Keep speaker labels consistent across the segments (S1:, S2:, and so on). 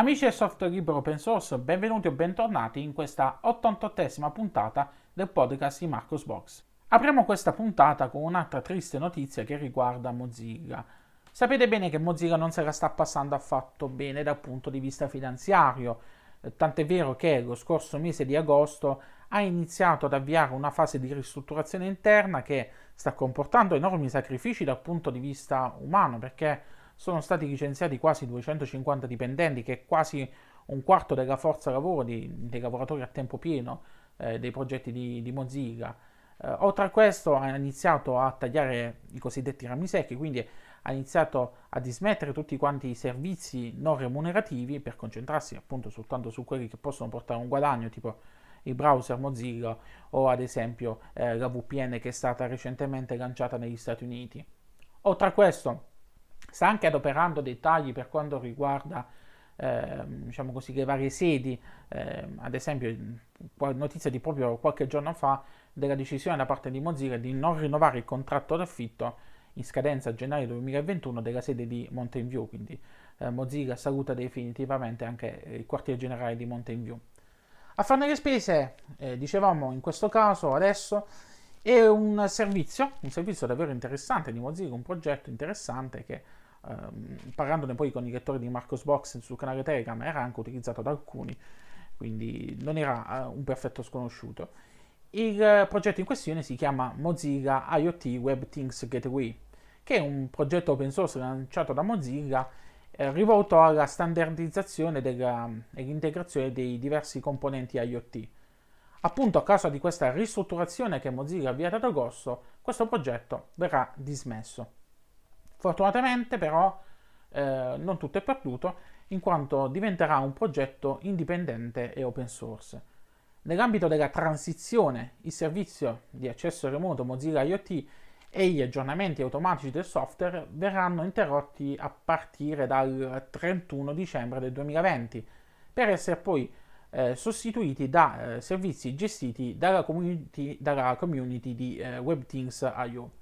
S1: Amici del software libero open source, benvenuti o bentornati in questa 88esima puntata del podcast di Marcos Box. Apriamo questa puntata con un'altra triste notizia che riguarda Mozilla. Sapete bene che Mozilla non se la sta passando affatto bene dal punto di vista finanziario, eh, tant'è vero che lo scorso mese di agosto ha iniziato ad avviare una fase di ristrutturazione interna che sta comportando enormi sacrifici dal punto di vista umano, perché sono stati licenziati quasi 250 dipendenti, che è quasi un quarto della forza lavoro di, dei lavoratori a tempo pieno eh, dei progetti di, di Mozilla. Eh, oltre a questo ha iniziato a tagliare i cosiddetti rami secchi, quindi ha iniziato a dismettere tutti quanti i servizi non remunerativi per concentrarsi appunto soltanto su quelli che possono portare un guadagno, tipo il browser Mozilla o ad esempio eh, la VPN che è stata recentemente lanciata negli Stati Uniti. Oltre a questo, sta anche adoperando dei tagli per quanto riguarda eh, diciamo così, le varie sedi, eh, ad esempio notizia di proprio qualche giorno fa della decisione da parte di Mozilla di non rinnovare il contratto d'affitto in scadenza a gennaio 2021 della sede di Mountain View, quindi eh, Mozilla saluta definitivamente anche il quartiere generale di Mountain View. A farne le spese, eh, dicevamo in questo caso adesso, è un servizio, un servizio davvero interessante di Mozilla, un progetto interessante che ehm, parlandone poi con i lettori di Marcos Box sul canale Telegram era anche utilizzato da alcuni, quindi non era uh, un perfetto sconosciuto. Il progetto in questione si chiama Mozilla IoT Web Things Gateway, che è un progetto open source lanciato da Mozilla eh, rivolto alla standardizzazione della, e l'integrazione dei diversi componenti IoT. Appunto a causa di questa ristrutturazione che Mozilla ha avviato ad agosto, questo progetto verrà dismesso. Fortunatamente però eh, non tutto è perduto, in quanto diventerà un progetto indipendente e open source. Nell'ambito della transizione, il servizio di accesso remoto Mozilla IoT e gli aggiornamenti automatici del software verranno interrotti a partire dal 31 dicembre del 2020 per essere poi eh, sostituiti da eh, servizi gestiti dalla community, dalla community di eh, WebThings.io.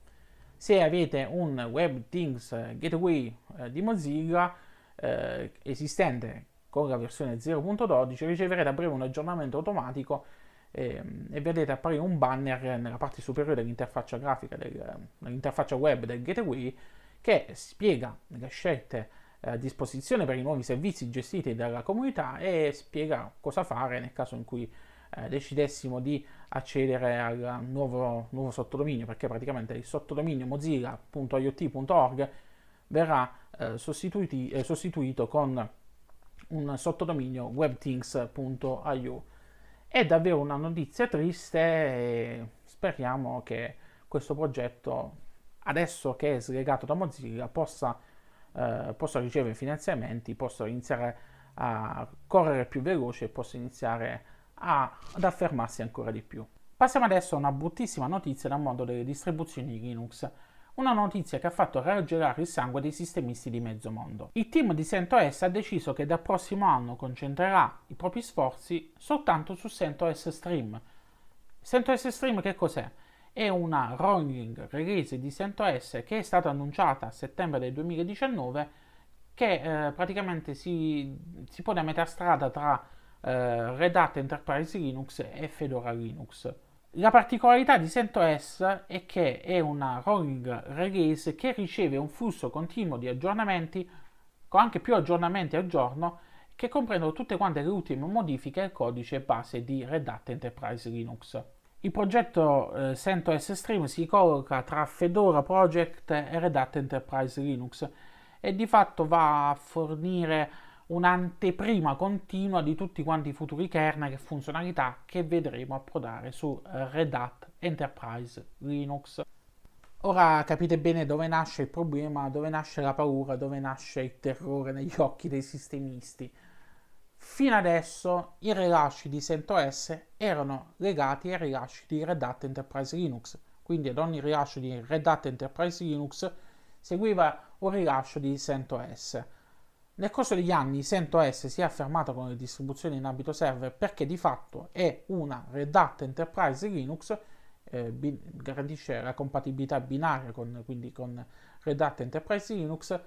S1: Se avete un WebThings Gateway eh, di Mozilla eh, esistente con la versione 0.12 riceverete a breve un aggiornamento automatico eh, e vedete apparire un banner nella parte superiore dell'interfaccia grafica, del, dell'interfaccia web del gateway che spiega le scelte a disposizione per i nuovi servizi gestiti dalla comunità e spiega cosa fare nel caso in cui eh, decidessimo di accedere al nuovo, nuovo, sottodominio, perché praticamente il sottodominio mozilla.iot.org verrà eh, eh, sostituito con un sottodominio webthings.io. È davvero una notizia triste e speriamo che questo progetto, adesso che è slegato da Mozilla, possa eh, possa ricevere finanziamenti, possa iniziare a correre più veloce e possa iniziare a, ad affermarsi ancora di più. Passiamo adesso a una bruttissima notizia dal mondo delle distribuzioni Linux, una notizia che ha fatto raggelare il sangue dei sistemisti di mezzo mondo. Il team di CentOS ha deciso che dal prossimo anno concentrerà i propri sforzi soltanto su CentOS Stream. CentOS Stream che cos'è? è una rolling release di CentOS che è stata annunciata a settembre del 2019 che eh, praticamente si, si, pone a metà strada tra eh, Red Hat Enterprise Linux e Fedora Linux. La particolarità di CentOS è che è una rolling release che riceve un flusso continuo di aggiornamenti, con anche più aggiornamenti al giorno, che comprendono tutte quante le ultime modifiche al codice base di Red Hat Enterprise Linux. Il progetto eh, CentOS Stream si colloca tra Fedora Project e Red Hat Enterprise Linux e di fatto va a fornire un'anteprima continua di tutti quanti i futuri kernel e funzionalità che vedremo approdare su eh, Red Hat Enterprise Linux. Ora capite bene dove nasce il problema, dove nasce la paura, dove nasce il terrore negli occhi dei sistemisti. Fino adesso i rilasci di CentOS erano legati ai rilasci di Red Hat Enterprise Linux, quindi ad ogni rilascio di Red Hat Enterprise Linux seguiva un rilascio di CentOS. Nel corso degli anni CentOS si è affermato con le distribuzioni in ambito server perché di fatto è una Red Hat Enterprise Linux, eh, bi- garantisce la compatibilità binaria con, quindi con Red Hat Enterprise Linux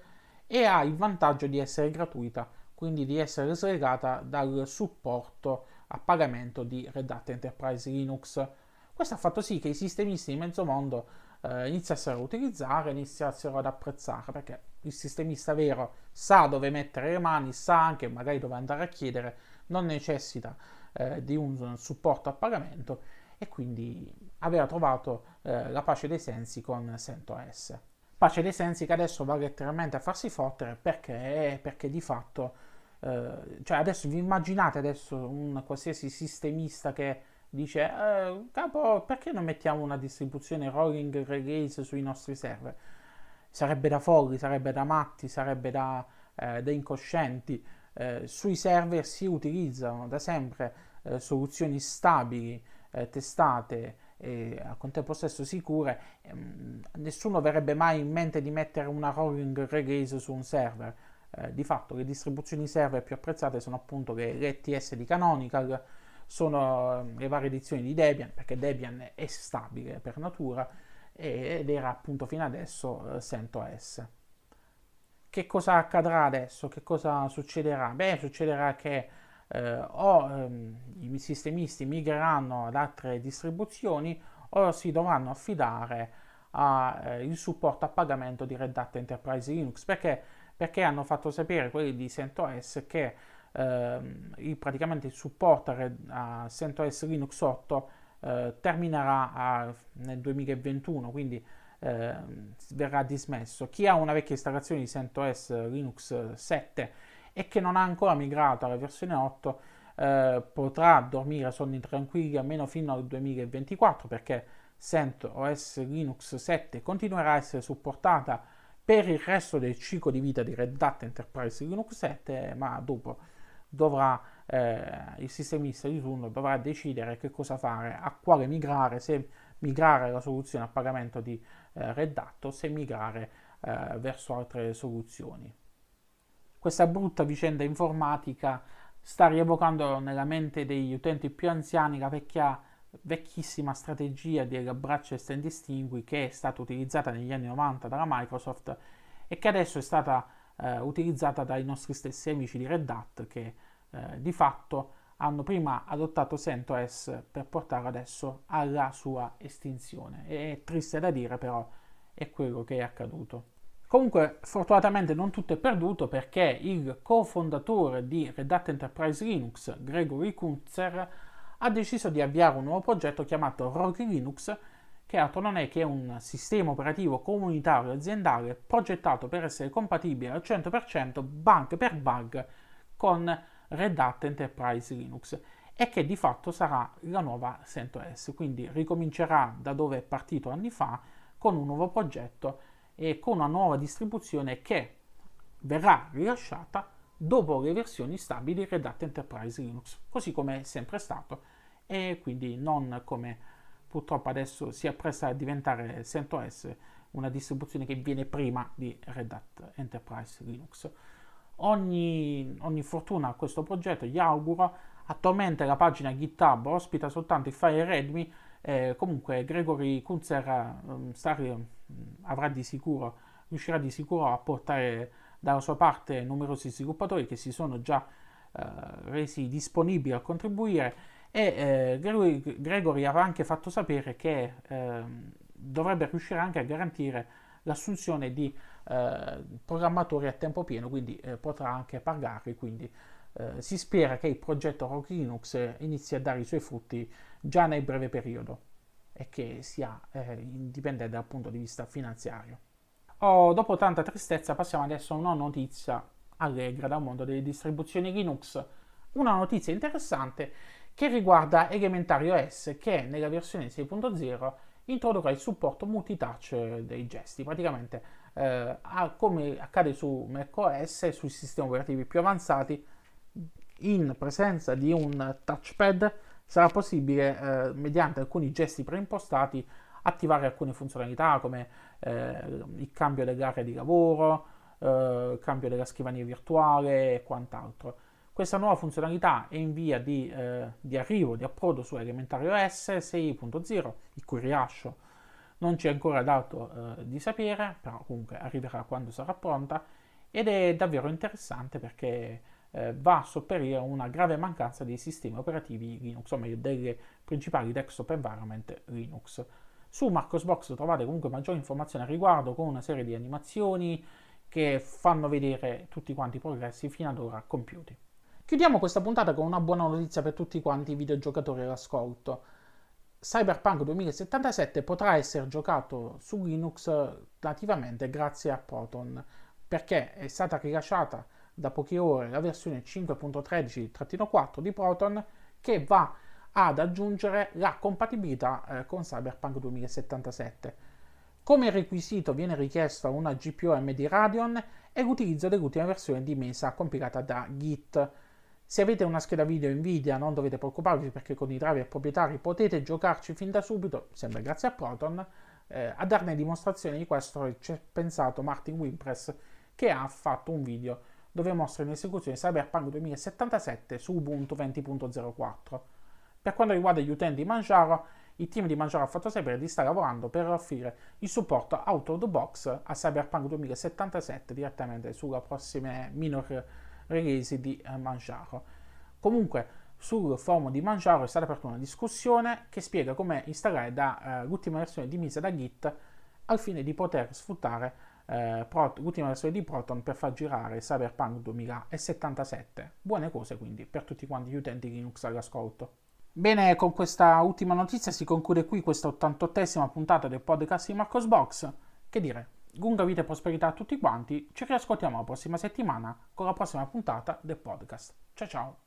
S1: e ha il vantaggio di essere gratuita quindi di essere slegata dal supporto a pagamento di Red Hat Enterprise Linux. Questo ha fatto sì che i sistemisti di mezzo mondo eh, iniziassero a utilizzare, iniziassero ad apprezzare, perché il sistemista vero sa dove mettere le mani, sa anche magari dove andare a chiedere, non necessita eh, di un supporto a pagamento e quindi aveva trovato eh, la pace dei sensi con CentOS. Pace dei sensi che adesso va letteralmente a farsi fottere perché, perché di fatto, eh, cioè adesso vi immaginate adesso un qualsiasi sistemista che dice eh, capo perché non mettiamo una distribuzione rolling release sui nostri server? Sarebbe da folli, sarebbe da matti, sarebbe da, eh, da incoscienti. Eh, sui server si utilizzano da sempre eh, soluzioni stabili, eh, testate e al contempo stesso sicure, ehm, nessuno verrebbe mai in mente di mettere una rolling release su un server. Eh, di fatto le distribuzioni server più apprezzate sono appunto le, le ETS di Canonical, sono ehm, le varie edizioni di Debian, perché Debian è stabile per natura ed era appunto fino adesso eh, CentOS. Che cosa accadrà adesso? Che cosa succederà? Beh, succederà che eh, o ehm, i sistemisti migreranno ad altre distribuzioni o si dovranno affidare al eh, supporto a pagamento di Red Hat Enterprise Linux perché, perché hanno fatto sapere quelli di CentOS che ehm, il, praticamente il supporto a, Red, a CentOS Linux 8 eh, terminerà a, nel 2021 quindi eh, verrà dismesso. Chi ha una vecchia installazione di CentOS Linux 7 e che non ha ancora migrato alla versione 8 eh, potrà dormire sonni tranquilli almeno fino al 2024 perché CentOS Linux 7 continuerà a essere supportata per il resto del ciclo di vita di Red Hat Enterprise Linux 7 ma dopo dovrà eh, il sistemista di turno dovrà decidere che cosa fare, a quale migrare, se migrare alla soluzione a pagamento di eh, Red Hat o se migrare eh, verso altre soluzioni. Questa brutta vicenda informatica sta rievocando nella mente degli utenti più anziani la vecchia, vecchissima strategia del Braccia and Distingui che è stata utilizzata negli anni 90 dalla Microsoft e che adesso è stata eh, utilizzata dai nostri stessi amici di Red Hat che eh, di fatto hanno prima adottato CentOS per portarlo adesso alla sua estinzione. È triste da dire però è quello che è accaduto. Comunque, fortunatamente non tutto è perduto perché il cofondatore di Red Hat Enterprise Linux, Gregory Kunzer, ha deciso di avviare un nuovo progetto chiamato Rocky Linux, che altro non è che un sistema operativo comunitario aziendale progettato per essere compatibile al 100% bug per bug con Red Hat Enterprise Linux e che di fatto sarà la nuova CentOS, quindi ricomincerà da dove è partito anni fa con un nuovo progetto e con una nuova distribuzione che verrà rilasciata dopo le versioni stabili Red Hat Enterprise Linux, così come è sempre stato e quindi non come purtroppo adesso si appresta a diventare CentOS, una distribuzione che viene prima di Red Hat Enterprise Linux. Ogni, ogni fortuna a questo progetto, gli auguro. Attualmente la pagina GitHub ospita soltanto il file README eh, comunque Gregory Kunzer um, avrà di sicuro, riuscirà di sicuro a portare dalla sua parte numerosi sviluppatori che si sono già eh, resi disponibili a contribuire e eh, Gregory, aveva anche fatto sapere che eh, dovrebbe riuscire anche a garantire l'assunzione di eh, programmatori a tempo pieno, quindi eh, potrà anche pagarli, quindi eh, si spera che il progetto Rock Linux inizi a dare i suoi frutti già nel breve periodo e che sia eh, indipendente dal punto di vista finanziario. Oh, dopo tanta tristezza passiamo adesso a una notizia allegra dal mondo delle distribuzioni Linux, una notizia interessante che riguarda Elementary OS che nella versione 6.0 introdurrà il supporto multitouch dei gesti, praticamente eh, come accade su macOS e sui sistemi operativi più avanzati in presenza di un touchpad sarà possibile, eh, mediante alcuni gesti preimpostati, attivare alcune funzionalità come eh, il cambio dell'area di lavoro, eh, il cambio della scrivania virtuale e quant'altro. Questa nuova funzionalità è in via di, eh, di arrivo, di approdo su Elementary OS 6.0, il cui rilascio non ci è ancora dato eh, di sapere, però comunque arriverà quando sarà pronta ed è davvero interessante perché eh, va a sopperire una grave mancanza dei sistemi operativi Linux, o meglio delle principali desktop environment Linux. Su Marcosbox trovate comunque maggiori informazioni al riguardo con una serie di animazioni che fanno vedere tutti quanti i progressi fino ad ora compiuti. Chiudiamo questa puntata con una buona notizia per tutti quanti i videogiocatori all'ascolto. Cyberpunk 2077 potrà essere giocato su Linux nativamente grazie a Proton perché è stata rilasciata da poche ore la versione 5.13-4 di Proton che va ad aggiungere la compatibilità eh, con Cyberpunk 2077. Come requisito viene richiesta una GPU AMD Radeon e l'utilizzo dell'ultima versione di Mesa compilata da Git. Se avete una scheda video Nvidia non dovete preoccuparvi perché con i driver proprietari potete giocarci fin da subito, sempre grazie a Proton. Eh, a darne dimostrazione di questo c'è pensato Martin Wimpress che ha fatto un video dove mostra in esecuzione Cyberpunk 2077 su Ubuntu 20.04. Per quanto riguarda gli utenti Manjaro, il team di Manjaro ha fatto sapere di stare lavorando per offrire il supporto out of the box a Cyberpunk 2077 direttamente sulla prossima minor release di eh, Manjaro. Comunque, sul forum di Manjaro è stata aperta una discussione che spiega come installare da, uh, l'ultima versione di Misa da Git al fine di poter sfruttare uh, Prot- l'ultima versione di Proton per far girare Cyberpunk 2077. Buone cose quindi per tutti quanti gli utenti Linux all'ascolto. Bene, con questa ultima notizia si conclude qui questa 88esima puntata del podcast di Marcos Box. Che dire, lunga vita e prosperità a tutti quanti, ci riascoltiamo la prossima settimana con la prossima puntata del podcast. Ciao ciao!